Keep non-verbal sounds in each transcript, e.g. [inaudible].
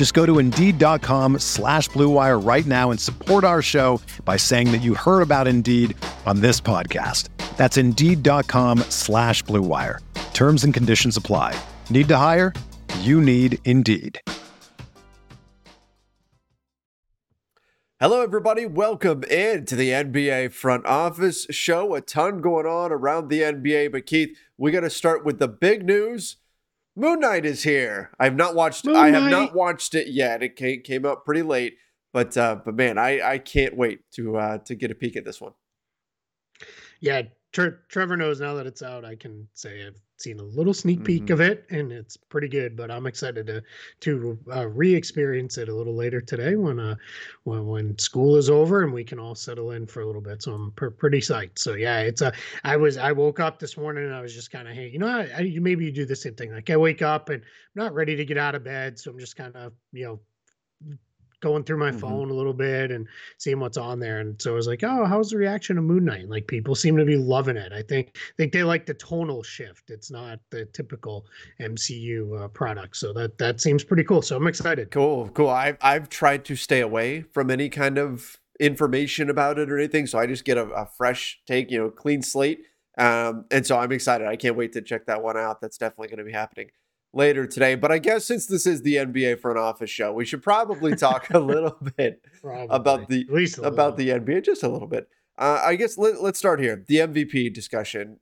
Just go to Indeed.com slash BlueWire right now and support our show by saying that you heard about Indeed on this podcast. That's Indeed.com slash BlueWire. Terms and conditions apply. Need to hire? You need Indeed. Hello, everybody. Welcome in to the NBA front office show. A ton going on around the NBA, but Keith, we got to start with the big news. Moon Knight is here. I've not watched. Moon I have Knight. not watched it yet. It came, came up pretty late, but uh, but man, I I can't wait to uh, to get a peek at this one. Yeah, Tre- Trevor knows now that it's out. I can say I've seen a little sneak peek Mhm. of it, and it's pretty good. But I'm excited to to uh, re-experience it a little later today when uh when when school is over and we can all settle in for a little bit. So I'm pr- pretty psyched. So yeah, it's a. I was I woke up this morning and I was just kind of hey, you know, I, I maybe you do the same thing. Like I wake up and I'm not ready to get out of bed, so I'm just kind of you know going through my Mhm. phone a little bit and seeing what's on there. And so I was like, oh, how's the reaction to Moon Knight? Like people seem to be loving it. I think think they like the tonal shift. It's not the typical MCU uh, product. So that that seems pretty cool. So I'm excited. Cool, cool. I've I've tried to stay away from any kind of information about it or anything, so I just get a, a fresh take, you know, clean slate. Um, and so I'm excited. I can't wait to check that one out. That's definitely going to be happening later today. But I guess since this is the NBA front office show, we should probably talk a [laughs] little bit about the about the NBA just a little bit. Uh, I guess let, let's start here. The MVP discussion.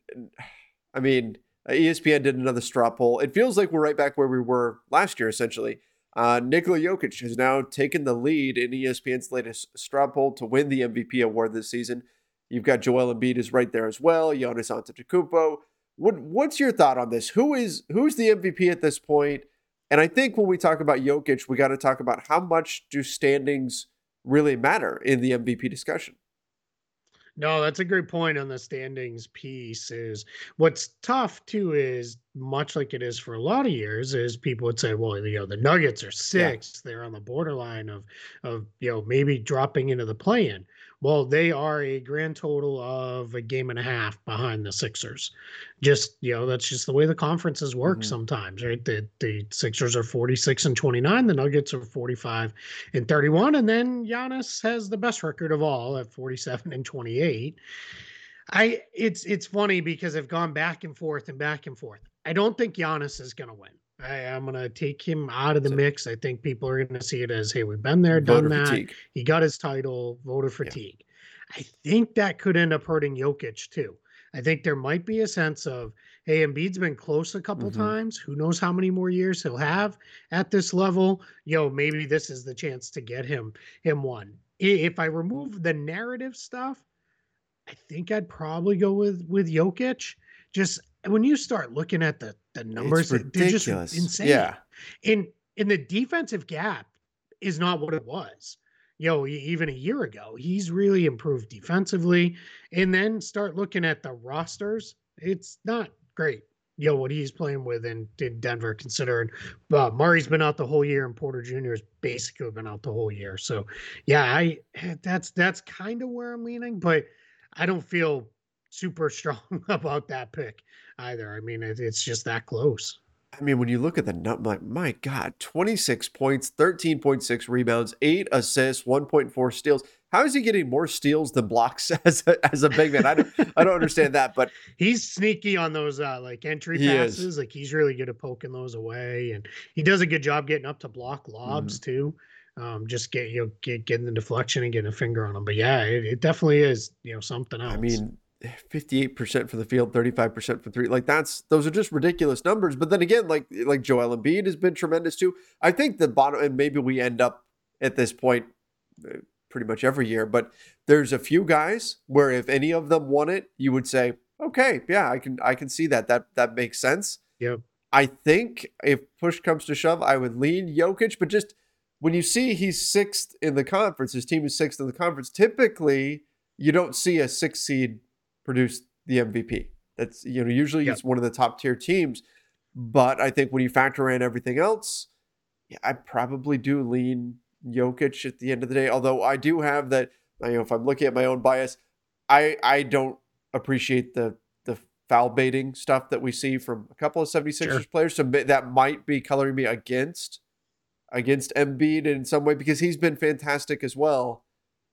I mean, ESPN did another straw poll. It feels like we're right back where we were last year, essentially. Uh, Nikola Jokic has now taken the lead in ESPN's latest straw poll to win the MVP award this season. You've got Joel Embiid is right there as well. Giannis Antetokounmpo. What what's your thought on this? Who is who's the MVP at this point? And I think when we talk about Jokic, we got to talk about how much do standings really matter in the MVP discussion. No, that's a great point on the standings piece. Is what's tough too is much like it is for a lot of years is people would say, well, you know, the Nuggets are sixth, they're on the borderline of of you know maybe dropping into the play-in. Well, they are a grand total of a game and a half behind the Sixers. Just you know, that's just the way the conferences work Mhm. sometimes, right? The the Sixers are 46 and 29, the Nuggets are 45 and 31. And then Giannis has the best record of all at 47 and 28. I it's it's funny because I've gone back and forth and back and forth. I don't think Giannis is gonna win. I, I'm gonna take him out of the So- mix. I think people are gonna see it as, hey, we've been there, done that. fatigue. He got his title, voter fatigue. I think that could end up hurting Jokic too. I think there might be a sense of, hey, Embiid's been close a couple Mhm. times. Who knows how many more years he'll have at this level? Yo, maybe this is the chance to get him him one. If I remove the narrative stuff, I think I'd probably go with with Jokic. Just when you start looking at the the numbers, it's they're just ridiculous. insane. Yeah. in in the defensive gap is not what it was you know even a year ago. He's really improved defensively. And then start looking at the rosters. It's not great you know what he's playing with in, in denver considering uh, murray's been out the whole year and porter jr has basically been out the whole year. So yeah i that's that's kind of where i'm leaning but i don't feel super [laughs] strong about that pick either i mean it's just that close I mean, when you look at the number, like, my God, 26 points, 13.6 rebounds, eight assists, 1.4 steals. How is he getting more steals than blocks [laughs] as a, as a big man? I don't, I don't understand that, but [laughs] he's sneaky on those uh like entry He is. passes. Like he's really good at poking those away, and he does a good job getting up to block lobs too. Um, just get you know get getting the deflection and getting a finger on them. But yeah, it, it definitely is you know something else. I mean, 58% from the field, 35% from three. Like that's those are just ridiculous numbers. But then again, like like Joel Embiid has been tremendous too. I think the bottom and maybe we end up at this point uh, pretty much every year, but there's a few guys where if any of them won it, you would say, "Okay, yeah, I can I can see that. That that makes sense." Yeah. I think if push comes to shove, I would lean Jokic, but just when you see he's sixth in the conference, his team is sixth in the conference, typically you don't see a six seed produce the MVP. That's you know usually yep. it's one of the top tier teams, but I think when you factor in everything else, yeah, I probably do lean Jokic at the end of the day. Although I do have that, you know, if I'm looking at my own bias, I I don't appreciate the the foul baiting stuff that we see from a couple of 76ers sure. players. So that might be coloring me against against Embiid in some way because he's been fantastic as well.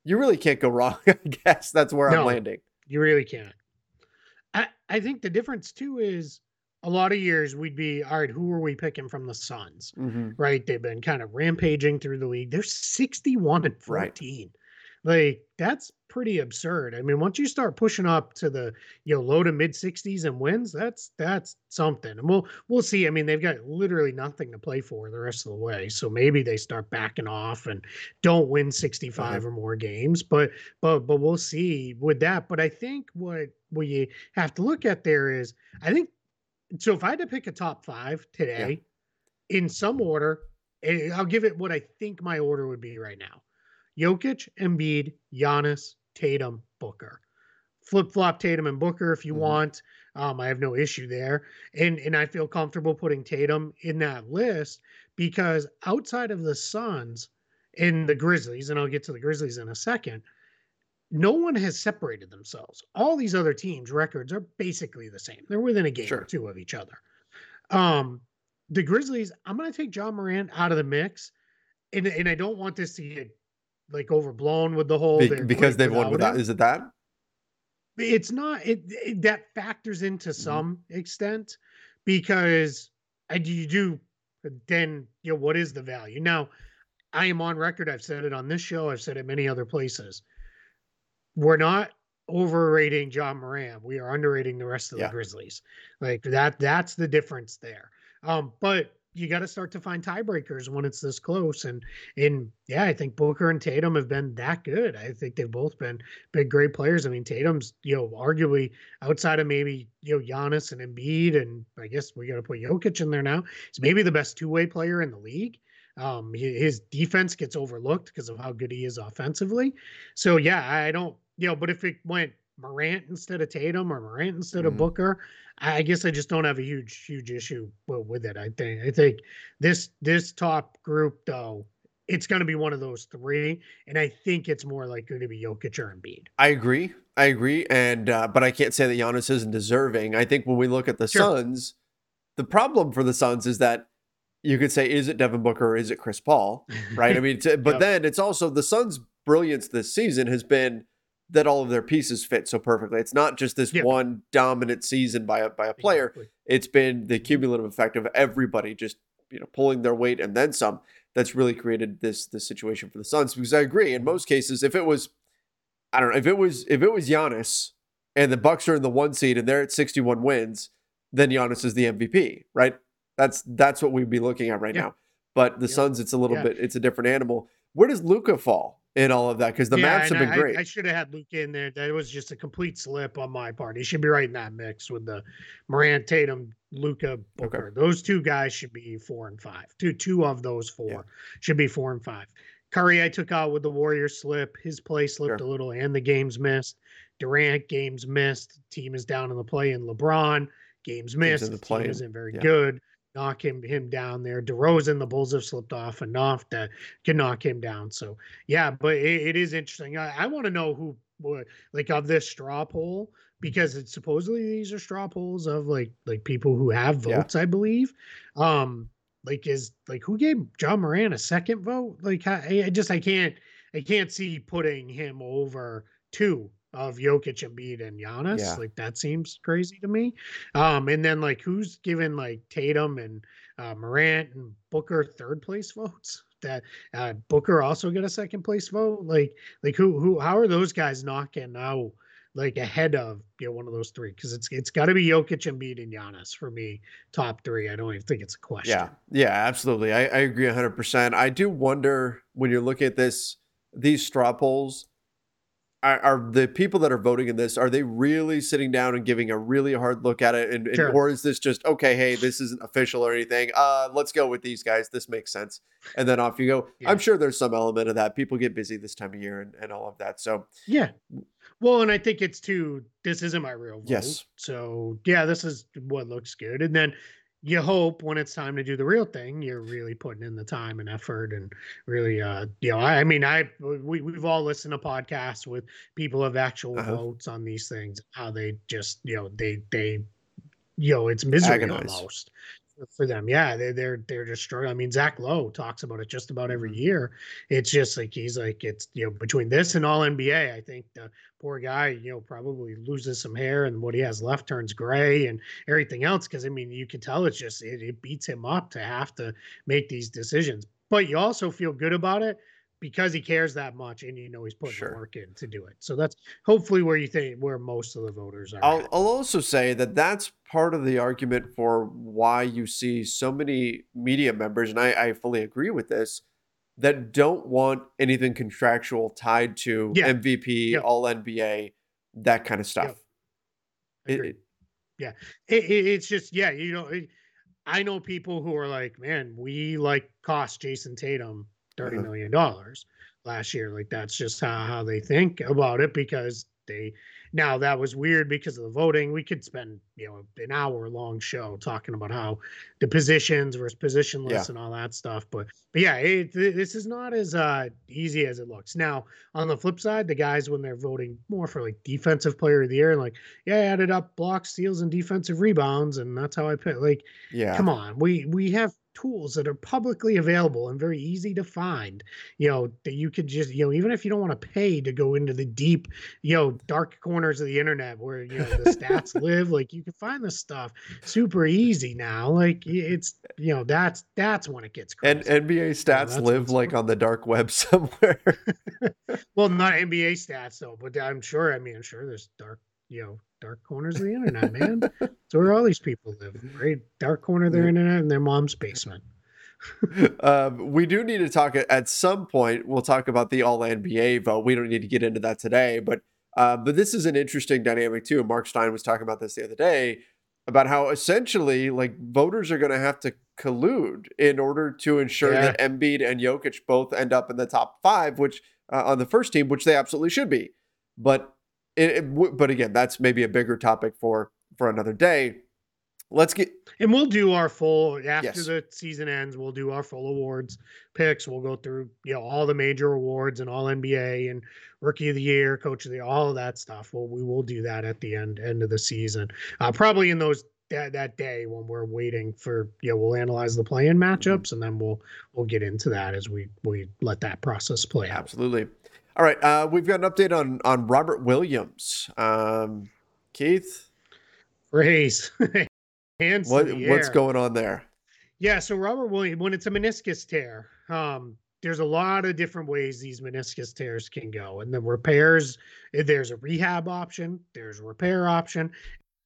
You really can't go wrong. [laughs] I guess that's where no. I'm landing. You really can't. I, I think the difference too is a lot of years we'd be all right. Who are we picking from the Suns? Mm-hmm. Right? They've been kind of rampaging through the league. They're sixty-one and fourteen. Right. Like that's pretty absurd. I mean, once you start pushing up to the you know low to mid 60s and wins, that's that's something. And we'll we'll see. I mean, they've got literally nothing to play for the rest of the way. So maybe they start backing off and don't win 65 mm-hmm. or more games. But but but we'll see with that. But I think what we have to look at there is I think so if I had to pick a top five today yeah. in some order, eh, I'll give it what I think my order would be right now. Jokic, Embiid, Giannis, Tatum, Booker. Flip flop Tatum and Booker if you mm-hmm. want. Um, I have no issue there, and and I feel comfortable putting Tatum in that list because outside of the Suns and the Grizzlies, and I'll get to the Grizzlies in a second, no one has separated themselves. All these other teams' records are basically the same. They're within a game sure. or two of each other. Um, the Grizzlies, I'm going to take Ja Morant out of the mix, and and I don't want this to get like overblown with the whole Be- because they've won without. Is it that? It's not. It, it that factors into mm-hmm. some extent because I you do then you know what is the value now. I am on record. I've said it on this show. I've said it many other places. We're not overrating Ja Morant. We are underrating the rest of yeah. the Grizzlies. Like that. That's the difference there. Um, but you got to start to find tiebreakers when it's this close. And and yeah, I think Booker and Tatum have been that good. I think they've both been big, great players. I mean, Tatum's you know arguably outside of maybe you know Giannis and Embiid, and I guess we got to put Jokic in there now. He's maybe the best two way player in the league. Um, his defense gets overlooked because of how good he is offensively. So yeah, I don't you know, but if it went Morant instead of Tatum or Morant instead mm-hmm. of Booker. I guess I just don't have a huge, huge issue with it. I think I think this this top group though, it's going to be one of those three, and I think it's more like going to be Jokic or Embiid. I agree. I agree, and uh, but I can't say that Giannis isn't deserving. I think when we look at the sure. Suns, the problem for the Suns is that you could say, is it Devin Booker or is it Chris Paul? Right. I [laughs] mean, but yep. then it's also the Suns' brilliance this season has been that all of their pieces fit so perfectly. It's not just this yeah. one dominant season by a by a player. Exactly. It's been the mm-hmm. cumulative effect of everybody just you know pulling their weight and then some that's really created this this situation for the Suns. Because I agree, in most cases, if it was, I don't know, if it was if it was Giannis and the Bucks are in the one seed and they're at 61 wins, then Giannis is the MVP, right? That's that's what we'd be looking at right yeah. now. But the yeah. Suns, it's a little bit, it's a different animal. Where does Luka fall? In all of that because the yeah, Mavs have been I, great. I, I should have had Luke in there. That was just a complete slip on my part. He should be right in that mix with the Morant, Tatum, Luka, Booker. Okay. Those two guys should be four and five. Two two of those four yeah. should be four and five. Curry, I took out with the Warrior slip. His play slipped sure. a little, and the games missed. Durant games missed. Team is down in the play, and LeBron games missed. Games the team isn't very yeah. good knock him him down there. DeRozan, the Bulls have slipped off enough to can knock him down. So yeah, but it, it is interesting. I, I want to know who like of this straw poll because it's supposedly these are straw polls of like like people who have votes, yeah. I believe. Um, like is like who gave Ja Morant a second vote? Like I, I just I can't I can't see putting him over two of Jokic, Embiid, and Giannis. Yeah. Like that seems crazy to me. Um, and then like who's given like Tatum and uh, Morant and Booker third place votes? [laughs] That uh, Booker also get a second place vote? Like like who who how are those guys knocking out like ahead of you know one of those three because it's it's got to be Jokic, Embiid, and Giannis for me top three. I don't even think it's a question. Yeah, yeah, absolutely. I, I agree 100. percent I do wonder when you're looking at this these straw polls. Are, are, the people that are voting in this are they really sitting down and giving a really hard look at it and, and sure. or is this just okay hey this isn't official or anything uh let's go with these guys this makes sense and then off you go yeah. i'm sure there's some element of that people get busy this time of year and, and all of that so yeah well, and I think it's too. This isn't my real vote. Yes. So yeah, this is what looks good, and then you hope when it's time to do the real thing, you're really putting in the time and effort and really, uh, you know, I, I mean, I we we've all listened to podcasts with people of actual uh-huh. votes on these things, how they just, you know, they they, you know, it's misery Agonize. almost for them. Yeah, they, they're they're just struggling. I mean, Zach Lowe talks about it just about every mm-hmm. year. It's just like he's like it's you know between this and all NBA, I think the poor guy you know probably loses some hair and what he has left turns gray and everything else. Because I mean, you can tell it's just it, it beats him up to have to make these decisions. But you also feel good about it because he cares that much and you know he's putting sure. work in to do it. So that's hopefully where you think where most of the voters are. I'll, I'll, also say that that's part of the argument for why you see so many media members, and I, I fully agree with this, that don't want anything contractual tied to yeah. MVP, yeah. All NBA, that kind of stuff. Yeah, it, yeah. It, it, it's just yeah, you know. I know people who are like, man, we like cost Jayson Tatum thirty uh-huh. million dollars last year. Like that's just how, how they think about it because they now that was weird because of the voting. We could spend you know an hour long show talking about how the positions versus positionless yeah. and all that stuff. But but yeah, it, this is not as uh, easy as it looks. Now on the flip side, the guys when they're voting more for like defensive player of the year, and like yeah, I added up blocks, steals, and defensive rebounds, and that's how I pick. Like yeah, come on, we we have tools that are publicly available and very easy to find you know that you could just you know even if you don't want to pay to go into the deep you know dark corners of the internet where you know the stats [laughs] live like you can find this stuff super easy now like it's you know that's that's when it gets crazy. and nba stats live like on the dark web [laughs] somewhere [laughs] well not nba stats though but i'm sure i mean i'm sure there's dark you know dark corners of the internet, man. so where all these people live, right? Dark corner of their internet in their mom's basement. [laughs] um, we do need to talk at some point. We'll talk about the All NBA vote. We don't need to get into that today, but uh, but this is an interesting dynamic too. Mark Stein was talking about this the other day about how essentially like voters are going to have to collude in order to ensure yeah. that Embiid and Jokic both end up in the top five, which uh, on the first team, which they absolutely should be. But it, it, but again, that's maybe a bigger topic for for another day. Let's get and we'll do our full after yes. the season ends. We'll do our full awards picks. We'll go through you know all the major awards and all NBA and Rookie of the Year, Coach of the all of that stuff. Well, we will do that at the end end of the season. Uh, probably in those that that day when we're waiting for you know we'll analyze the play-in mm-hmm. matchups and then we'll we'll get into that as we we let that process play out. Absolutely. All right, uh, we've got an update on on Robert Williams. Um, Keith, raise [laughs] hands. What, what's going on there? Yeah, so Robert Williams, when it's a meniscus tear, um, there's a lot of different ways these meniscus tears can go, and the repairs. There's a rehab option, there's a repair option,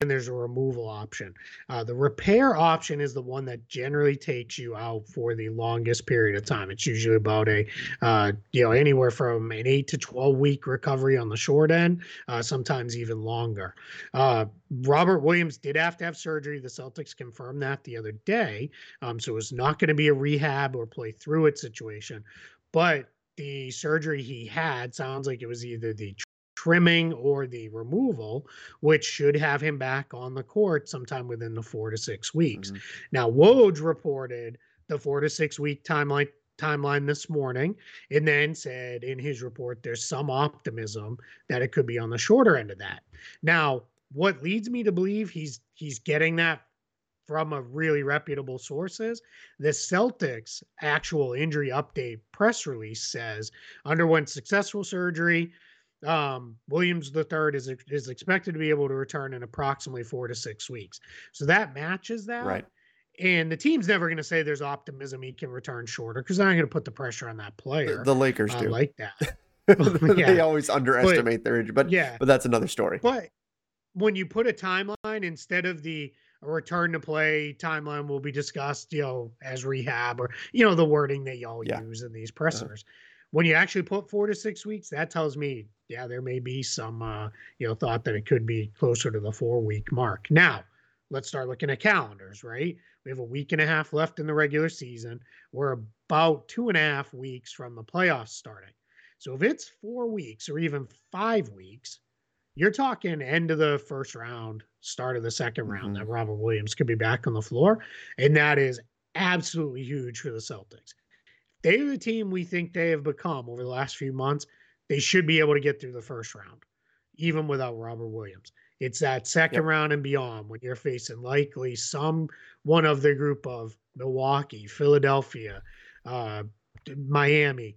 and there's a removal option. Uh, the repair option is the one that generally takes you out for the longest period of time. It's usually about a, uh, you know, anywhere from an eight to 12 week recovery on the short end, uh, sometimes even longer. Uh, Robert Williams did have to have surgery. The Celtics confirmed that the other day. Um, so was not going to be a rehab or play through it situation. But the surgery he had sounds like it was either the trimming or the removal, which should have him back on the court sometime within the four to six weeks. Mm-hmm. Now, Woj reported the four to six week timeline timeline this morning and then said in his report there's some optimism that it could be on the shorter end of that. Now, what leads me to believe he's he's getting that from a really reputable sources. The Celtics actual injury update press release says underwent successful surgery, um, Williams the third is is expected to be able to return in approximately four to six weeks. So that matches that. Right. And the team's never going to say there's optimism he can return shorter because they're not going to put the pressure on that player. The, the Lakers uh, do like that. [laughs] [laughs] they always underestimate but, their injury, but yeah, but that's another story. But when you put a timeline instead of the return to play timeline will be discussed, you know, as rehab or you know the wording that y'all yeah. use in these pressers. Uh-huh. When you actually put four to six weeks, that tells me, yeah, there may be some, uh, you know, thought that it could be closer to the four week mark. Now, let's start looking at calendars, right? We have a week and a half left in the regular season. We're about two and a half weeks from the playoffs starting. So if it's four weeks or even five weeks, you're talking end of the first round, start of the 2nd mm-hmm. round that Robert Williams could be back on the floor. And that is absolutely huge for the Celtics. They're the team we think they have become over the last few months. They should be able to get through the first round, even without Robert Williams. It's that second yep. round and beyond when you're facing likely some one of the group of Milwaukee, Philadelphia, uh, Miami,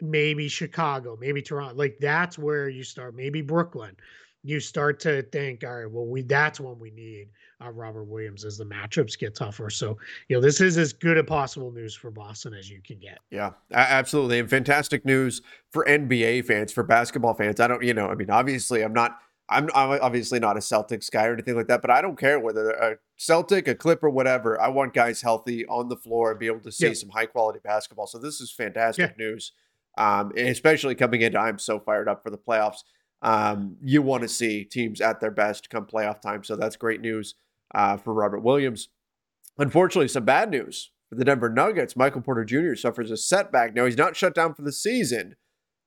maybe Chicago, maybe Toronto. Like that's where you start. Maybe Brooklyn. You start to think, all right, well, we that's when we need uh, Robert Williams as the matchups get tougher. So, you know, this is as good a possible news for Boston as you can get. Yeah, absolutely, and fantastic news for NBA fans, for basketball fans. I don't, you know, I mean, obviously, I'm not. I'm, I'm obviously not a Celtics guy or anything like that, but I don't care whether a Celtic, a Clipper, or whatever. I want guys healthy on the floor and be able to see yeah. some high quality basketball. So this is fantastic yeah. news um, especially coming into, I'm so fired up for the playoffs. Um, you want to see teams at their best come playoff time. So that's great news uh, for Robert Williams. Unfortunately, some bad news for the Denver Nuggets. Michael Porter Jr. suffers a setback. Now, he's not shut down for the season.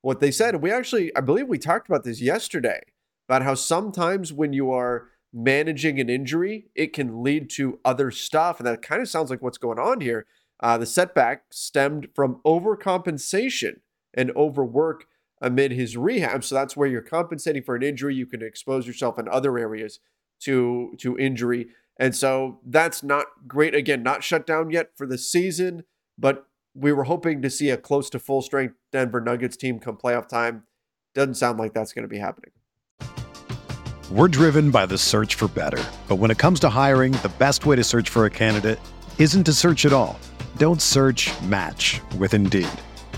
What they said, we actually, I believe we talked about this yesterday about how sometimes when you are managing an injury, it can lead to other stuff. And that kind of sounds like what's going on here. Uh, the setback stemmed from overcompensation and overwork amid his rehab. So that's where you're compensating for an injury. You can expose yourself in other areas to to injury. And so that's not great. Again, not shut down yet for the season, but we were hoping to see a close to full strength Denver Nuggets team come playoff time. Doesn't sound like that's going to be happening. We're driven by the search for better. But when it comes to hiring, the best way to search for a candidate isn't to search at all. Don't search match with Indeed.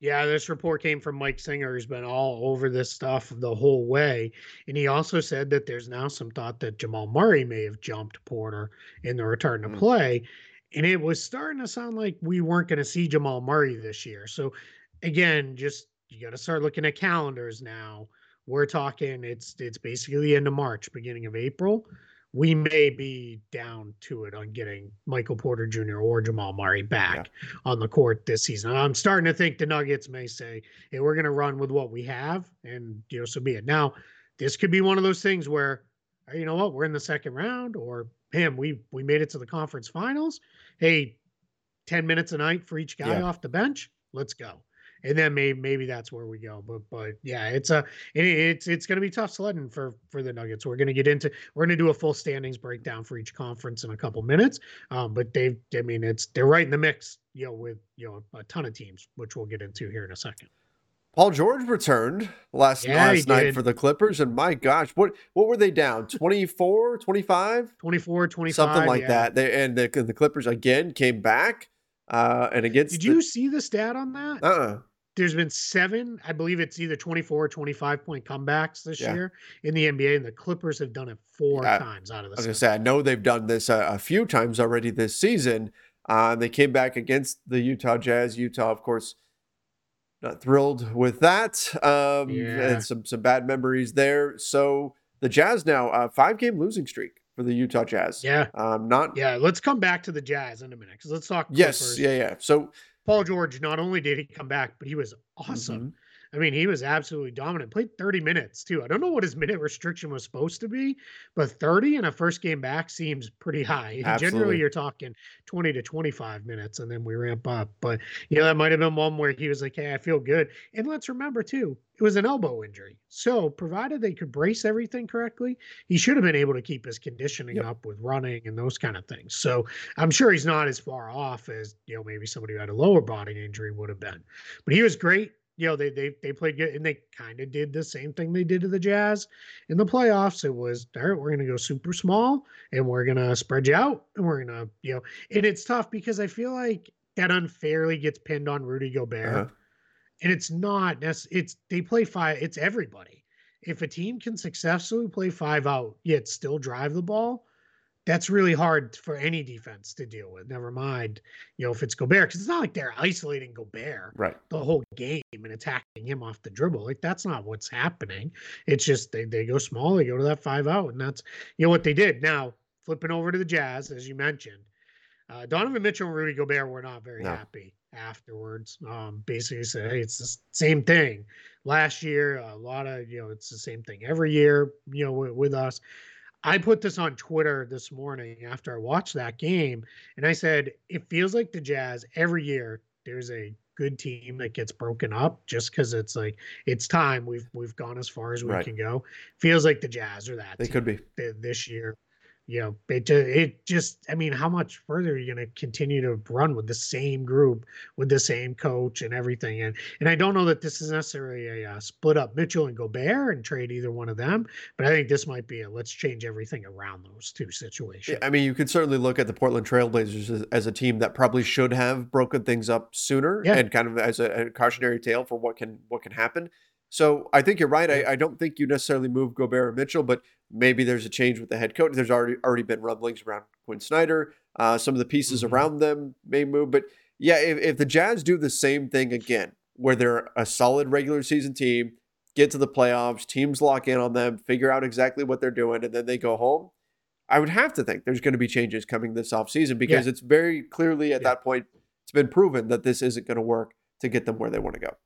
Yeah, this report came from Mike Singer, who's been all over this stuff the whole way. And he also said that there's now some thought that Jamal Murray may have jumped Porter in the return to mm. play. And it was starting to sound like we weren't going to see Jamal Murray this year. So, again, just you got to start looking at calendars now. We're talking it's it's basically the end of March, beginning of April we may be down to it on getting Michael Porter Jr. or Jamal Murray back yeah. on the court this season. I'm starting to think the Nuggets may say, "Hey, we're going to run with what we have," and you know, so be it. Now, this could be one of those things where, you know what, we're in the second round, or him, we we made it to the conference finals. Hey, ten minutes a night for each guy yeah. off the bench. Let's go and then maybe maybe that's where we go. But but yeah, it's a it, it's it's going to be tough sledding for for the Nuggets. We're going to get into we're going to do a full standings breakdown for each conference in a couple minutes. Um, but they I mean it's they're right in the mix, you know, with you know a ton of teams, which we'll get into here in a second. Paul George returned last yeah, last night for the Clippers and my gosh, what what were they down? 24, 25? 24, 25. Something like yeah. that. They and the, the Clippers again came back uh and against Did you see the stat on that? Uh-uh there's been seven, I believe it's either 24 or 25 point comebacks this yeah. year in the NBA, and the Clippers have done it four yeah. times out of the. I was gonna say, I know they've done this a, a few times already this season. Uh, they came back against the Utah Jazz. Utah, of course, not thrilled with that. Um, Yeah. and some some bad memories there. So the Jazz now uh, five game losing streak for the Utah Jazz. Yeah. Um, not Yeah. Let's come back to the Jazz in a minute because let's talk. yes, yeah, yeah. So Paul George, not only did he come back, but he was awesome. Mm-hmm. I mean, he was absolutely dominant. Played 30 minutes too. I don't know what his minute restriction was supposed to be, but 30 in a first game back seems pretty high. [laughs] Absolutely. Generally, you're talking 20 to 25 minutes, and then we ramp up. But you know, that might have been one where he was like, "Hey, I feel good." And let's remember too, it was an elbow injury. So, provided they could brace everything correctly, he should have been able to keep his conditioning Yep. up with running and those kind of things. So, I'm sure he's not as far off as you know maybe somebody who had a lower body injury would have been. But he was great. You know, they they they played good and they kind of did the same thing they did to the Jazz in the playoffs. It was all right, we're gonna go super small and we're gonna spread you out and we're gonna, you know, and it's tough because I feel like that unfairly gets pinned on Rudy Gobert. Uh-huh. And it's not nec- it's they play five, it's everybody. If a team can successfully play five out, yet still drive the ball, that's really hard for any defense to deal with. Never mind, you know, if it's Gobert, because it's not like they're isolating Gobert right. the whole game and attacking him off the dribble. Like that's not what's happening. It's just they, they go small, they go to that five out, and that's you know what they did. Now flipping over to the Jazz, as you mentioned, uh, Donovan Mitchell and Rudy Gobert were not very No. happy afterwards. Um, basically said, hey, it's the same thing. Last year, a lot of you know, it's the same thing every year. You know, with, with us. I put this on Twitter this morning after I watched that game, and I said it feels like the Jazz every year. There's a good team that gets broken up just because it's like it's time. We've we've gone as far as we Right. can go. Feels like the Jazz are that. They could be. th- this year. You know, it ju- it just I mean, how much further are you going to continue to run with the same group, with the same coach and everything? And and I don't know that this is necessarily a uh, split up Mitchell and Gobert and trade either one of them, but I think this might be a let's change everything around those two situations. Yeah, I mean, you could certainly look at the Portland Trailblazers as, as a team that probably should have broken things up sooner, Yeah. and kind of as a, a cautionary tale for what can what can happen. So I think you're right. I, I don't think you necessarily move Gobert or Mitchell, but maybe there's a change with the head coach. There's already already been rumblings around Quin Snyder. Uh, some of the pieces Mhm. around them may move, but yeah, if, if the Jazz do the same thing again, where they're a solid regular season team, get to the playoffs, teams lock in on them, figure out exactly what they're doing, and then they go home. I would have to think there's going to be changes coming this offseason because it's very clearly at Yeah. that point, it's been proven that this isn't going to work to get them where they want to go.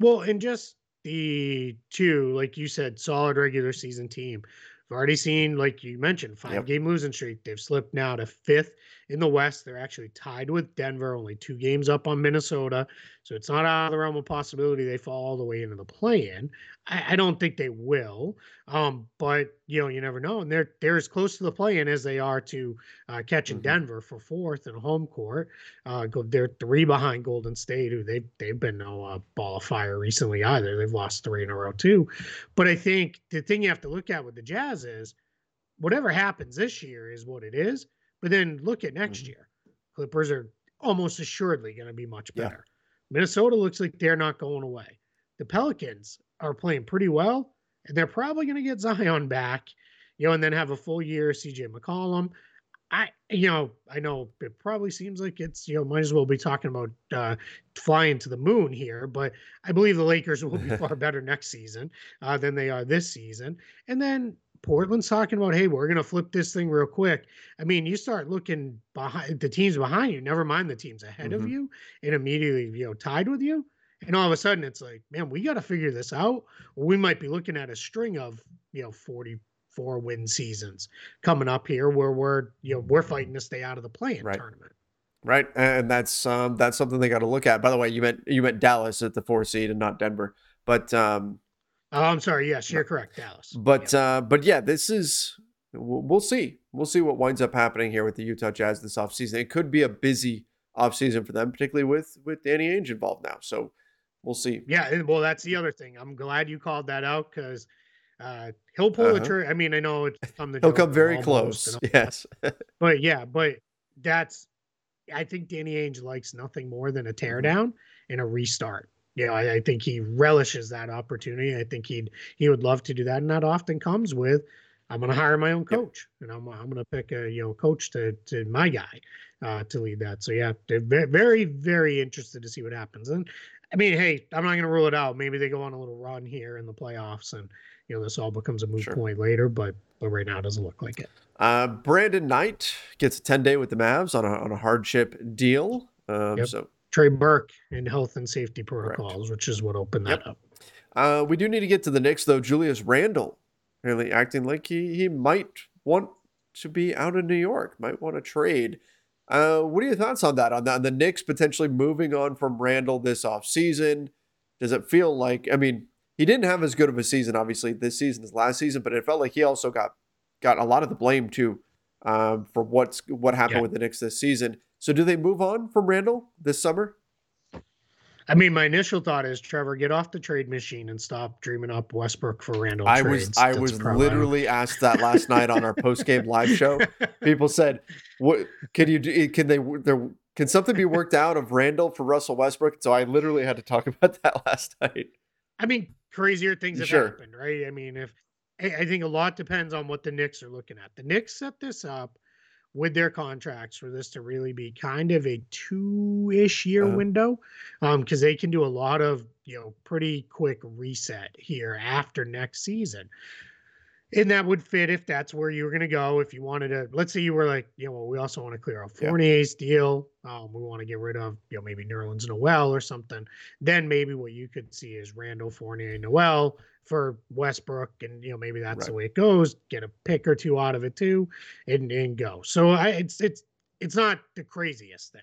Well, and just the two, like you said, solid regular season team. We've already seen, like you mentioned, five Yep. game losing streak. They've slipped now to fifth in the West. They're actually tied with Denver, only two games up on Minnesota. So it's not out of the realm of possibility they fall all the way into the play in. I, I don't think they will. Um, but you know, you never know. And they're they're as close to the play in as they are to uh, catching Mhm. Denver for fourth in home court. Uh, go, they're three behind Golden State, who they've they've been no uh, ball of fire recently either. They've lost three in a row too. But I think the thing you have to look at with the Jazz is whatever happens this year is what it is. But then look at next Mhm. year. Clippers are almost assuredly going to be much Yeah. better. Minnesota looks like they're not going away. The Pelicans are playing pretty well, and they're probably going to get [laughs] Zion back, you know, and then have a full year CJ McCollum. I, you know, I know it probably seems like it's, you know, might as well be talking about uh, flying to the moon here, but I believe the Lakers will be [laughs] far better next season uh, than they are this season. And then Portland's talking about, hey, we're going to flip this thing real quick. I mean, you start looking behind the teams behind you, never mind the teams ahead of Mhm. you, and immediately, you know, tied with you. And all of a sudden, it's like, man, we got to figure this out. Or we might be looking at a string of, you know, 44 win seasons coming up here where we're, you know, we're fighting to stay out of the play-in Right. tournament. Right, and that's um, that's something they got to look at. By the way, you meant you meant Dallas at the four seed and not Denver, but um, Oh, I'm sorry. Yes, you're correct, Dallas. But Yeah. uh, but yeah, this is we'll see. We'll see what winds up happening here with the Utah Jazz this offseason. It could be a busy offseason for them, particularly with with Danny Ainge involved now. So we'll see. Yeah, well, that's the other thing. I'm glad you called that out because uh, he'll pull the Uh-huh. trigger. I mean, I know it's come the He'll come very close. and all that, Yes. [laughs] but yeah, but that's I think Danny Ainge likes nothing more than a teardown and a restart. You know, I, I think he relishes that opportunity. I think he'd he would love to do that, and that often comes with I'm going to hire my own coach, and I'm I'm going to pick a you know coach to to my guy uh, to lead that. So yeah, very very interested to see what happens. And I mean, hey, I'm not going to rule it out. Maybe they go on a little run here in the playoffs, and you know this all becomes a moot sure. point later. But but right now, it doesn't look like it. Uh, Brandon Knight gets a 10 day with the Mavs on a on a hardship deal. Um, yep. So Trey Burke in health and safety protocols, Correct. which is what opened that yep. up. Uh, we do need to get to the Knicks though. Julius Randle really acting like he he might want to be out of New York, might want to trade. Uh, what are your thoughts on that? On that, on the Knicks potentially moving on from Randle this offseason? Does it feel like? I mean, he didn't have as good of a season, obviously, this season as last season, but it felt like he also got got a lot of the blame too um, for what's what happened yeah. with the Knicks this season. So, do they move on from Randle this summer? I mean, my initial thought is Trevor, get off the trade machine and stop dreaming up Westbrook for Randle. I trades. was I That's was literally asked that last [laughs] night on our post game live show. People said, "What can you do? Can they there can something be worked out of Randle for Russell Westbrook?" So I literally had to talk [laughs] about that last night. I mean, crazier things have sure. happened, right? I mean, if I think a lot depends on what the Knicks are looking at. The Knicks set this up with their contracts for this to really be kind of a two-ish year uh-huh. window because um, they can do a lot of you know pretty quick reset here after next season and that would fit if that's where you were going to go if you wanted to let's say you were like you know well, we also want to clear out fournier's yeah. deal um, we want to get rid of you know maybe nerlens noel or something then maybe what you could see is Randle fournier noel for Westbrook, and you know maybe that's right. the way it goes. Get a pick or two out of it too, and and go. So I, it's it's it's not the craziest thing,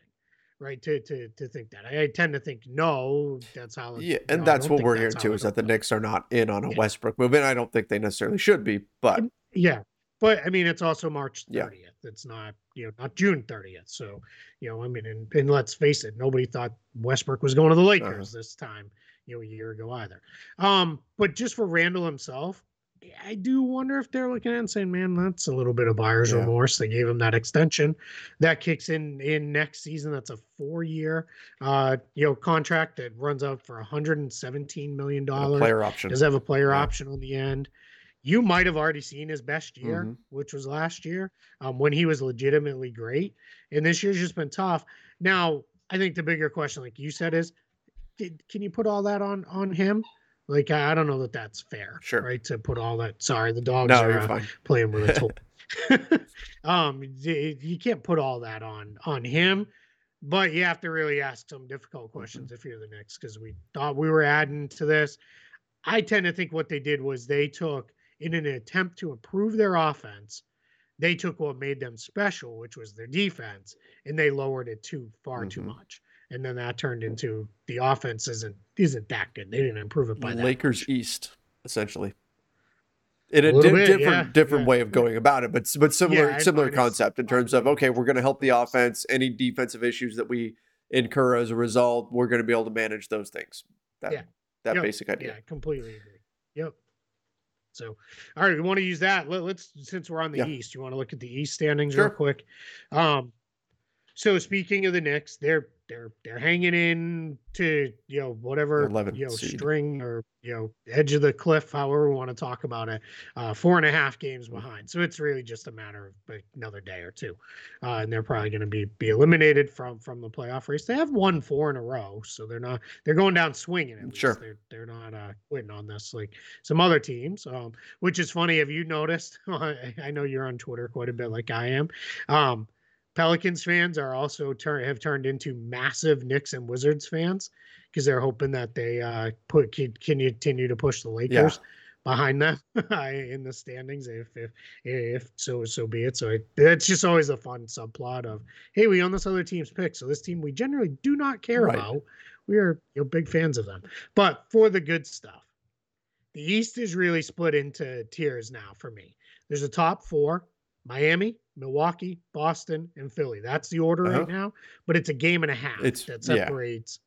right? To to to think that I, I tend to think no, that's how. Yeah, and know, that's what we're hearing too is that the Knicks are not in on a yeah. Westbrook move, and I don't think they necessarily should be, but yeah. But I mean, it's also March 30th. Yeah. It's not, you know, not June 30th. So, you know, I mean, and, and let's face it, nobody thought Westbrook was going to the Lakers uh-huh. this time you know a year ago either. Um, but just for Randle himself, I do wonder if they're looking at and saying, "Man, that's a little bit of buyer's yeah. remorse." They gave him that extension that kicks in in next season. That's a four-year, uh, you know, contract that runs out for 117 million dollars. Player option does have a player yeah. option on the end. You might have already seen his best year, mm-hmm. which was last year, um, when he was legitimately great. And this year's just been tough. Now, I think the bigger question, like you said, is did, can you put all that on on him? Like I don't know that that's fair. Sure. Right to put all that. Sorry, the dogs no, are uh, playing with a [laughs] toy. [laughs] um, you can't put all that on on him, but you have to really ask some difficult questions mm-hmm. if you're the Knicks because we thought we were adding to this. I tend to think what they did was they took in an attempt to improve their offense. They took what made them special, which was their defense, and they lowered it too far mm-hmm. too much and then that turned into the offense isn't isn't that good. They didn't improve it by that. Lakers much. East, essentially. In a, a di- bit, different yeah, different yeah. way of going about it, but but similar yeah, similar concept in terms of okay, we're going to help the offense. Any defensive issues that we incur as a result, we're going to be able to manage those things. That yeah. that yep. basic idea. Yeah, completely agree. Yep. So, all right, we want to use that. Let, us since we're on the East, you want to look at the East standings sure. real quick. Um, so speaking of the Knicks, they're they're they're hanging in to you know whatever you know seed. string or you know edge of the cliff, however we want to talk about it. Uh, four and a half games mm. behind, so it's really just a matter of another day or two, uh, and they're probably going to be be eliminated from from the playoff race. They have won four in a row, so they're not they're going down swinging. At least. Sure, they're they're not uh, quitting on this like some other teams. Um, which is funny. Have you noticed? [laughs] I know you're on Twitter quite a bit, like I am. Um, Pelicans fans are also turn have turned into massive Knicks and Wizards fans because they're hoping that they uh, put can, can continue to push the Lakers yeah. behind them [laughs] in the standings. If if if so so be it. So it, it's just always a fun subplot of hey we own this other team's pick, so this team we generally do not care right. about. We are you know, big fans of them, but for the good stuff, the East is really split into tiers now for me. There's a top four Miami, Milwaukee, Boston, and Philly. That's the order uh-huh. right now, but it's a game and a half it's, that separates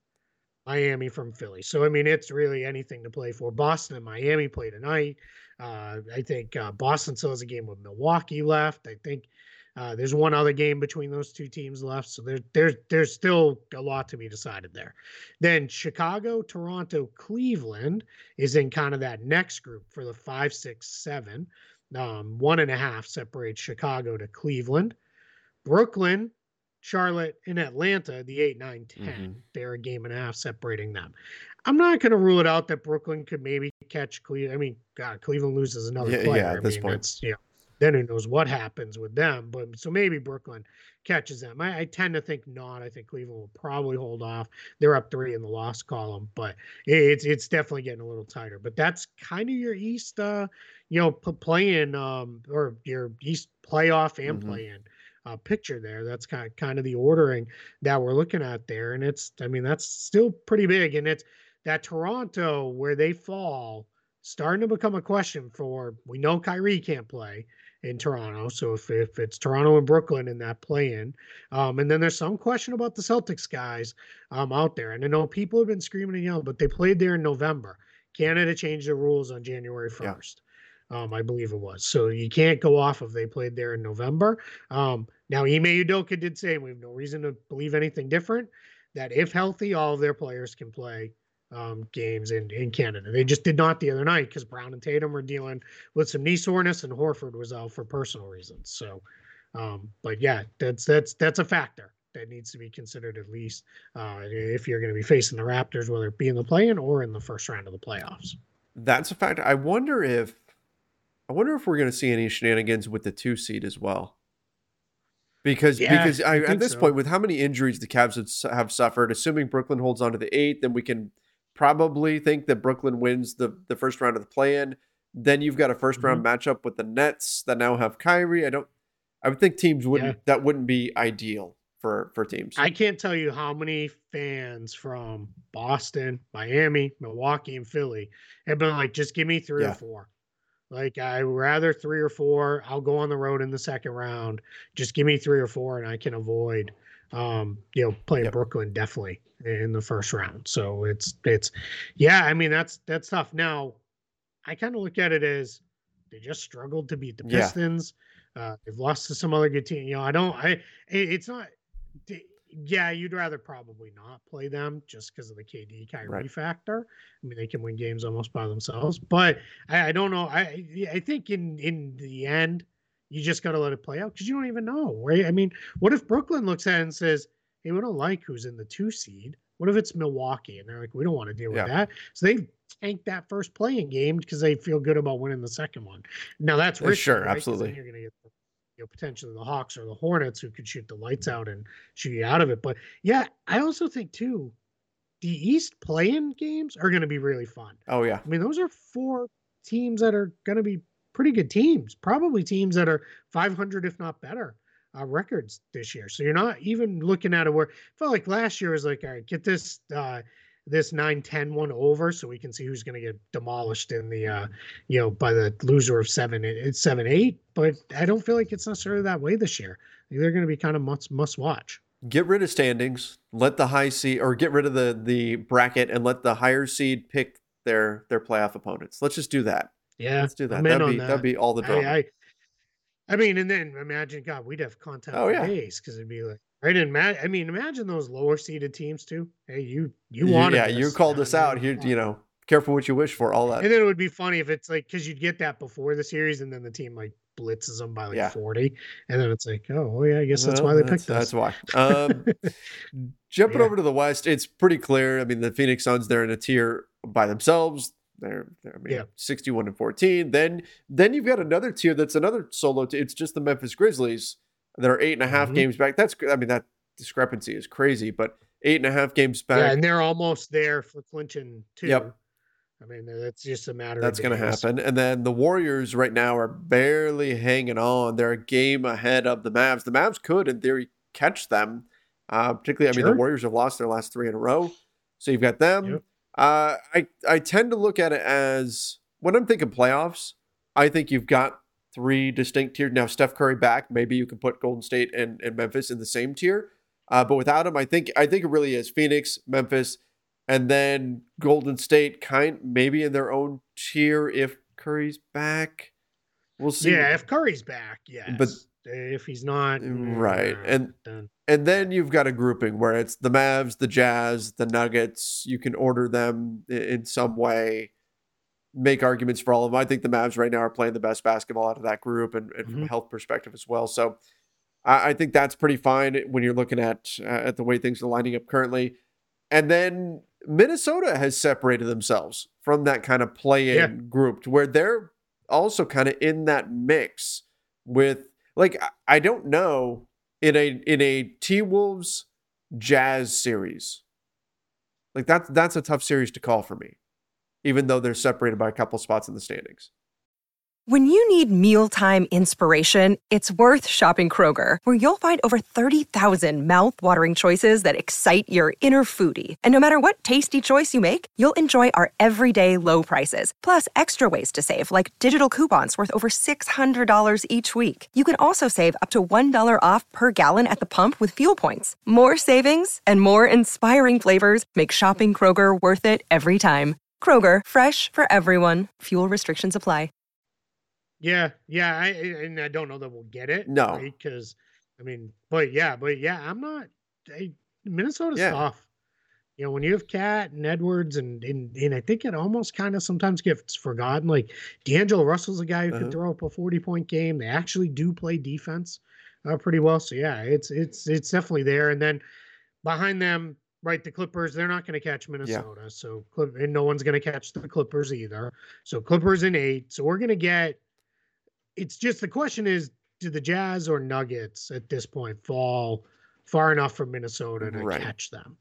yeah. Miami from Philly. So, I mean, it's really anything to play for. Boston and Miami play tonight. Uh, I think uh, Boston still has a game with Milwaukee left. I think uh, there's one other game between those two teams left, so there, there's there's still a lot to be decided there. Then Chicago, Toronto, Cleveland is in kind of that next group for the five, six, seven. Um, one and a half separates Chicago to Cleveland. Brooklyn, Charlotte, and Atlanta, the 8, 9, 10. Mhm. They're a game and a half separating them. I'm not going to rule it out that Brooklyn could maybe catch Cleveland. I mean, God, Cleveland loses another Yeah, yeah, at I this mean, point. Yeah. you know, then who knows what happens with them. But so maybe Brooklyn catches them. I, I tend to think not. I think Cleveland will probably hold off. They're up three in the loss column, but it- it's it's definitely getting a little tighter. But that's kind of your East, uh, you know, p- playing um or your East playoff and Mhm. play-in uh, picture there. That's kind of, kind of the ordering that we're looking at there, and it's I mean that's still pretty big, and it's that Toronto where they fall starting to become a question for. We know Kyrie can't play in Toronto, so if if it's Toronto and Brooklyn in that play-in, um, and then there's some question about the Celtics guys um, out there, and I know people have been screaming and yelling, but they played there in November. Canada changed the rules on January Yeah. 1st. Um, I believe it was. So you can't go off if they played there in November. Um, now, Ime Udoka did say, we have no reason to believe anything different, that if healthy, all of their players can play um, games in, in Canada. They just did not the other night because Brown and Tatum were dealing with some knee soreness and Horford was out for personal reasons. So, um, but yeah, that's that's that's a factor that needs to be considered at least uh, if you're going to be facing the Raptors, whether it be in the play-in or in the first round of the playoffs. That's a fact. I wonder if I wonder if we're going to see any shenanigans with the two seed as well. Because Yeah, because I I, at this so. point, with how many injuries the Cavs have, have suffered, assuming Brooklyn holds on to the eight, then we can probably think that Brooklyn wins the the first round of the play-in. Then you've got a 1st round Mm-hmm. matchup with the Nets that now have Kyrie. I don't. I would think teams wouldn't. That wouldn't be ideal for for teams. I can't tell you how many fans from Boston, Miami, Milwaukee, and Philly have been like, just give me three Yeah. or four. Like I rather three or four. I'll go on the road in the second round. Just give me three or four, and I can avoid, um, you know, playing Yep. Brooklyn definitely in the first round. So it's it's, yeah. I mean that's that's tough. Now, I kind of look at it as they just struggled to beat the Yeah. Pistons. Uh, they've lost to some other good team. You know, I don't. I it, it's not. Yeah, you'd rather probably not play them just because of the KD Kyrie Right. factor. I mean, they can win games almost by themselves. But I, I don't know. I I think in in the end, you just got to let it play out because you don't even know. Right? I mean, what if Brooklyn looks at it and says, "Hey, we don't like who's in the two seed." What if it's Milwaukee and they're like, "We don't want to deal with that," so they tank that first play-in game because they feel good about winning the second one. Now that's risky, sure, right? absolutely. You're going to get you know potentially the Hawks or the Hornets who could shoot the lights out and shoot you out of it. But yeah, I also think too, the East play-in games are going to be really fun. oh yeah, I mean, those are four teams that are going to be pretty good teams, probably teams that are 500 if not better uh, records this year. So you're not even looking at it where felt like last year was like, all right, get this uh, this 9-10 one over so we can see who's going to get demolished in the uh, you know by the loser of seven it's seven eight. But I don't feel like it's necessarily that way this year. They're going to be kind of must must watch. get rid of standings. Let the high seed or get rid of the the bracket and let the higher seed pick their their playoff opponents. Let's just do that. Yeah, Let's do that. That'd be that. that'd be all the drama. I, I, I mean, and then imagine, God, we'd have content Oh, yeah. days because it'd be like, right? And ma- I mean, imagine those lower seeded teams too. Hey, you you You- wanted, yeah, you this, called now us you're out in here. You know, careful what you wish for. All that. And then it would be funny if it's like because you'd get that before the series, and then the team like blitzes them by like Yeah. forty, and then it's like, oh, well, yeah, I guess that's why they Well, picked that's, us. That's why. Um, [laughs] jumping Yeah. over to the West, it's pretty clear. I mean, the Phoenix Suns they're in a tier by themselves. They're, they're I mean, Yeah. 61 and 14. Then then you've got another tier that's another solo. T- it's just the Memphis Grizzlies that are eight and a half Mhm. games back. That's I mean that discrepancy is crazy, but eight and a half games back. Yeah, and they're almost there for clinching too. Yep. I mean, that's just a matter. That's going to happen. And then the Warriors right now are barely hanging on. They're a game ahead of the Mavs. The Mavs could, in theory, catch them. Uh, particularly, I mean, the Warriors have lost their last three in a row. So you've got them. Yep. Uh, I, I tend to look at it as when I'm thinking playoffs, I think you've got three distinct tiers. Now, Steph Curry back, maybe you can put Golden State and, and Memphis in the same tier. Uh, but without him, I think I think it really is Phoenix, Memphis, and then Golden State kind maybe in their own tier if Curry's back. We'll see. Yeah, if Curry's back, yes. But- if he's not, Right, and- then And then you've got a grouping where it's the Mavs, the Jazz, the Nuggets. You can order them in some way, make arguments for all of them. I think the Mavs right now are playing the best basketball out of that group and, and from a Mhm. health perspective as well. So I, I think that's pretty fine when you're looking at uh, at the way things are lining up currently. And then Minnesota has separated themselves from that kind of play-in Yeah. group to where they're also kind of in that mix with like I- I don't know in a in a T Wolves Jazz series. Like that's that's a tough series to call for me, even though they're separated by a couple spots in the standings. When you need mealtime inspiration, it's worth shopping Kroger, where you'll find over 30,000 mouthwatering choices that excite your inner foodie. And no matter what tasty choice you make, you'll enjoy our everyday low prices, plus extra ways to save, like digital coupons worth over $600 each week. You can also save up to $1 off per gallon at the pump with fuel points. More savings and more inspiring flavors make shopping Kroger worth it every time. Kroger, fresh for everyone. Fuel restrictions apply. Yeah, yeah, I, I- and I don't know that we'll get it. No. because I mean, but yeah, but yeah, I'm not. I, Minnesota's Yeah. tough. You know, when you have KAT and Edwards, and and, and I think it almost kind of sometimes gets forgotten. Like D'Angelo Russell's a guy who Uh-huh. can throw up a 40 point game. They actually do play defense uh, pretty well. So yeah, it's it's it's definitely there. And then behind them, right, the Clippers, they're not going to catch Minnesota. So and no one's going to catch the Clippers either. So Clippers in eight. So we're going to get. It's just the question is, do the Jazz or Nuggets at this point fall far enough from Minnesota to Right. catch them?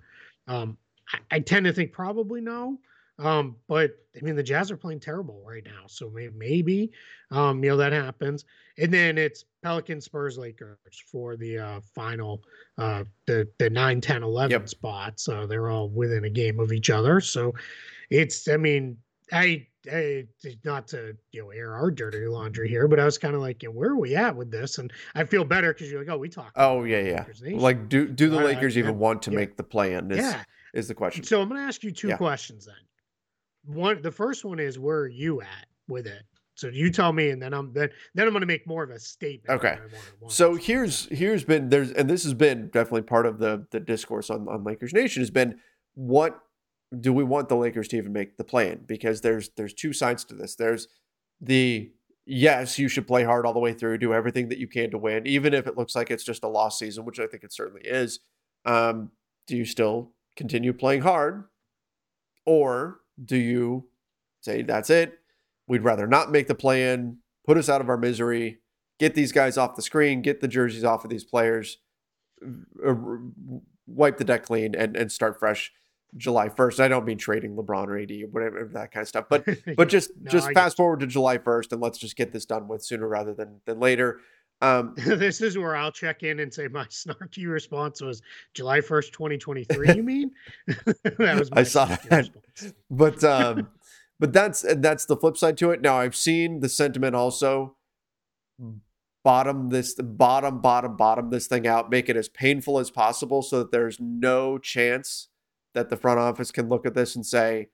Um, I, I tend to think probably no. Um, but I mean, the Jazz are playing terrible right now, so maybe, maybe um, you know that happens. And then it's Pelicans, Spurs, Lakers for the uh, final, uh, the the 9, 10, 11 Yep. spots. So they're all within a game of each other. So it's, I mean, I, I not to you know air our dirty laundry here, but I was kind of like, yeah, where are we at with this? And I feel better because you're like, oh, we talked. Oh yeah, yeah. Like do do the Lakers even I- want to yeah. make the play-in? Is yeah. is the question. So I'm going to ask you two Yeah. questions then. One, the first one is where are you at with it? So you tell me, and then I'm then then I'm going to make more of a statement. Okay. than I wanted- wanted So here's here's been there's and this has been definitely part of the the discourse on on Lakers Nation has been what do we want the Lakers to even make the play-in? Because there's there's two sides to this. There's the yes, you should play hard all the way through, do everything that you can to win, even if it looks like it's just a lost season, which I think it certainly is. Um, do you still continue playing hard, or do you say that's it? We'd rather not make the play in, put us out of our misery, get these guys off the screen, get the jerseys off of these players, uh, wipe the deck clean, and and start fresh July first. I don't mean trading LeBron or AD or whatever that kind of stuff, but [laughs] but just No, just I fast forward to July first and let's just get this done with sooner rather than than later. Um, [laughs] this is where I'll check in and say my [laughs] snarky response was July 1st, 2023. You mean? [laughs] that was I my saw that. response. but um, but that's that's the flip side to it. Now I've seen the sentiment also bottom this bottom bottom bottom this thing out, make it as painful as possible, so that there's no chance that the front office can look at this and say,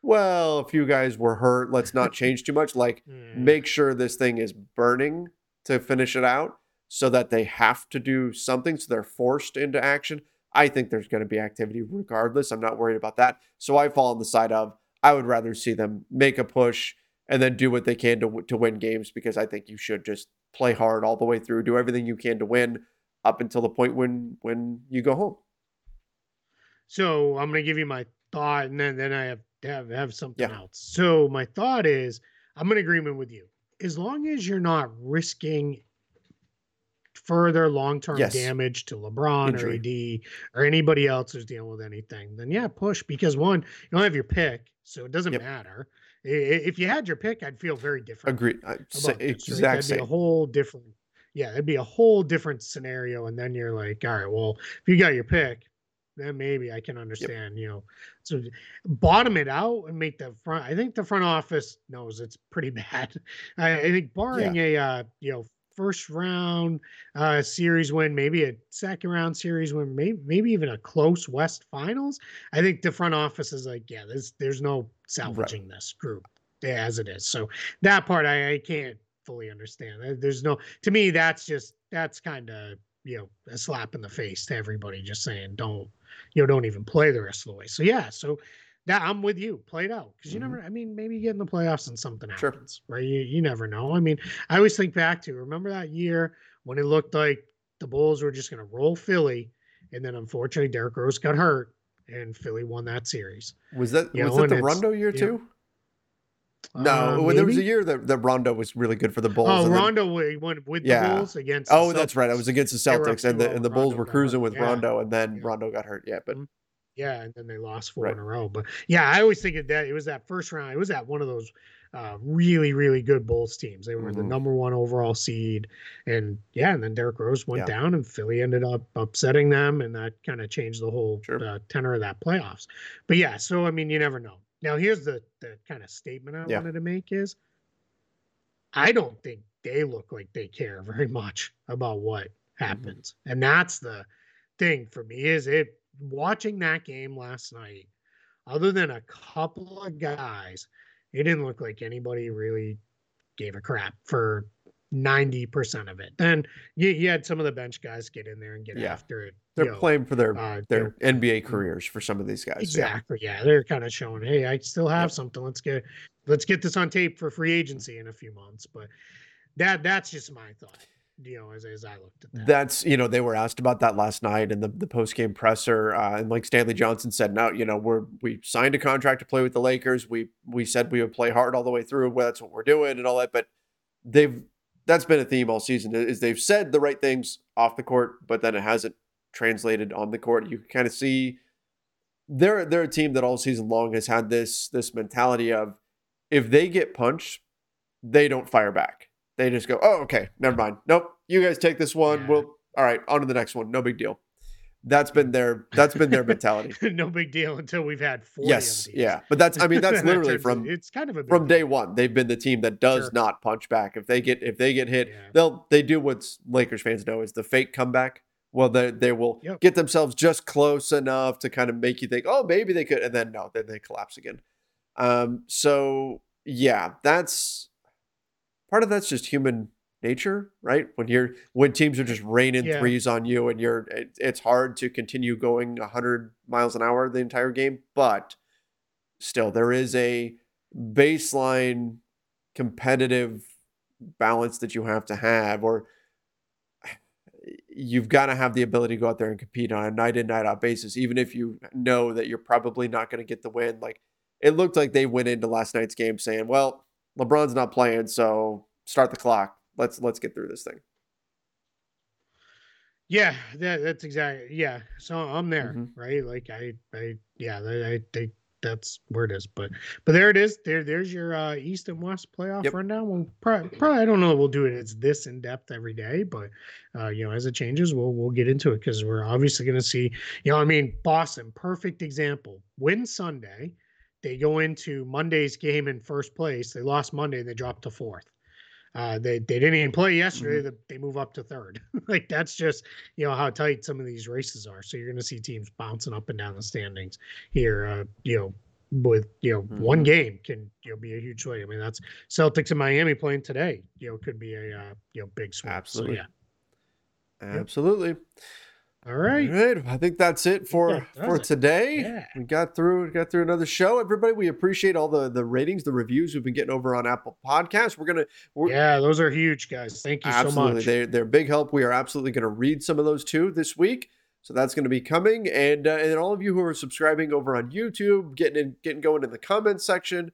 "Well, if you guys were hurt, let's not change too much." Like Mm. make sure this thing is burning to finish it out so that they have to do something so they're forced into action i think there's going to be activity regardless i'm not worried about that so i fall on the side of i would rather see them make a push and then do what they can to, to win games because i think you should just play hard all the way through do everything you can to win up until the point when when you go home So I'm going to give you my thought, and then then I have have have something Yeah. else. So my thought is, I'm in agreement with you. As long as you're not risking further long-term Yes. damage to LeBron Injury. or AD or anybody else who's dealing with anything, then yeah, push because one, you don't have your pick, so it doesn't Yep. matter. If you had your pick, I'd feel very different. agreed I, about sa- this, right? That'd be a whole different, yeah, it'd be a whole different scenario. And then you're like, all right, well, if you got your pick, then maybe I can understand, you know. So bottom it out and make the front. I think the front office knows it's pretty [laughs] bad. I, I think barring a uh, you know first round uh series win, maybe a second round series win, maybe maybe even a close West Finals. I think the front office is like, yeah, there's there's no salvaging this group as it is. So that part I, I can't fully understand. There's no to me that's just that's kind of you know a slap in the face to everybody just saying don't you know don't even play the rest of the way. So yeah, so that I'm with you. Play it out because you Mhm. never. I mean, maybe you get in the playoffs and something Sure. happens, right? You you never know. I mean, I always think back to remember that year when it looked like the Bulls were just going to roll Philly, and then unfortunately Derrick Rose got hurt, and Philly won that series. Was that You was know, that the Rondo year too? No, Uh, well, there was a year that, that Rondo was really good for the Bulls. Oh, and then- Rondo wa- went with Yeah. the Bulls against. the oh, that's right. I was against the They were up Celtics, and the and the when Bulls were cruising with Yeah. Rondo, and then Yeah. Rondo got hurt. Yeah, but Mhm. Yeah, and then they lost four Right. in a row. But yeah, I always think of that it was that first round. It was that one of those uh, really, really good Bulls teams. They were the Mhm. number one overall seed, and yeah, and then Derrick Rose went down, and Philly ended up upsetting them, and that kind of changed the whole Sure. uh, tenor of that playoffs. But yeah, so I mean, you never know. Now, here's the the kind of statement I Yeah. wanted to make is, I don't think they look like they care [laughs] very much about what Mm-hmm. happens, and that's the thing for me is it watching that game last night other than a couple of guys it didn't look like anybody really gave a crap for 90% of it then you, you had some of the bench guys get in there and get Yeah. after it they're you know, playing for their uh, their NBA careers for some of these guys. yeah. exactly yeah. they're kind of showing hey i still have something let's get let's get this on tape for free agency in a few months but that that's just my thought you know as, as i looked at that That's you know they were asked about that last night in the the post game presser, uh, and like Stanley Johnson said, no, you know we're we signed a contract to play with the Lakers. We we said we would play hard all the way through. Well, that's what we're doing and all that. But they've that's been a theme all season is they've said the right things off the court, but then it hasn't translated on the court. You can kind of see they're they're a team that all season long has had this this mentality of if they get punched, they don't fire back. They just go, oh, okay, never mind. Nope, you guys take this one. Yeah. We'll all right, on to the next one. No big deal. That's been their that's been their mentality. [laughs] no big deal until we've had four. yes, of these. yeah, but that's I mean that's [laughs] literally from it's kind of a from deal. day one. They've been the team that does Sure. not punch back. If they get if they get hit, Yeah. they'll they do what Lakers fans know is the fake comeback. Well, they they will Yep. get themselves just close enough to kind of make you think, oh, maybe they could, and then no, then they collapse again. Um, so yeah, that's part of that's just human nature, right? When you're when teams are just raining Yeah. threes on you, and you're it, it's hard to continue going 100 miles an hour the entire game, but still there is a baseline competitive balance that you have to have or you've got to have the ability to go out there and compete on a night in night out basis even if you know that you're probably not going to get the win like it looked like they went into last night's game saying well lebron's not playing so start the clock let's let's get through this thing Yeah, that, that's exactly. Yeah, so I'm there, Mhm. right? Like I, I, yeah, I, I think that's where it is. But, but there it is. There, there's your uh, East and West playoff Yep. rundown. We'll probably, probably, I don't know, that we'll do it. It's this in depth every day, but uh, you know, as it changes, we'll we'll get into it because we're obviously going to see. You know, I mean, Boston, perfect example. Win Sunday, they go into Monday's game in first place. They lost Monday, and they dropped to fourth. Uh, they they didn't even play yesterday. They, they move up to third. [laughs] like that's just you know how tight some of these races are. So you're going to see teams bouncing up and down the standings here. Uh, you know, with you know one Mhm. game can you know be a huge swing. I mean that's Celtics and Miami playing today. You know could be a uh, you know big swing. Absolutely. So, yeah. absolutely All right. All right. I think that's it for that for today. Yeah. We got through got through another show. Everybody, we appreciate all the the ratings, the reviews we've been getting over on Apple Podcasts. We're gonna we're, Yeah, those are huge, guys. Thank you absolutely so much. they're they're big help. We are absolutely going to read some of those too this week. So that's going to be coming, and uh, and all of you who are subscribing over on YouTube, getting in, getting going in the comments section,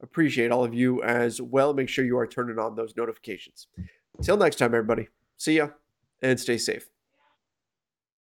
appreciate all of you as well. Make sure you are turning on those notifications. Until next time, everybody. See ya, and stay safe.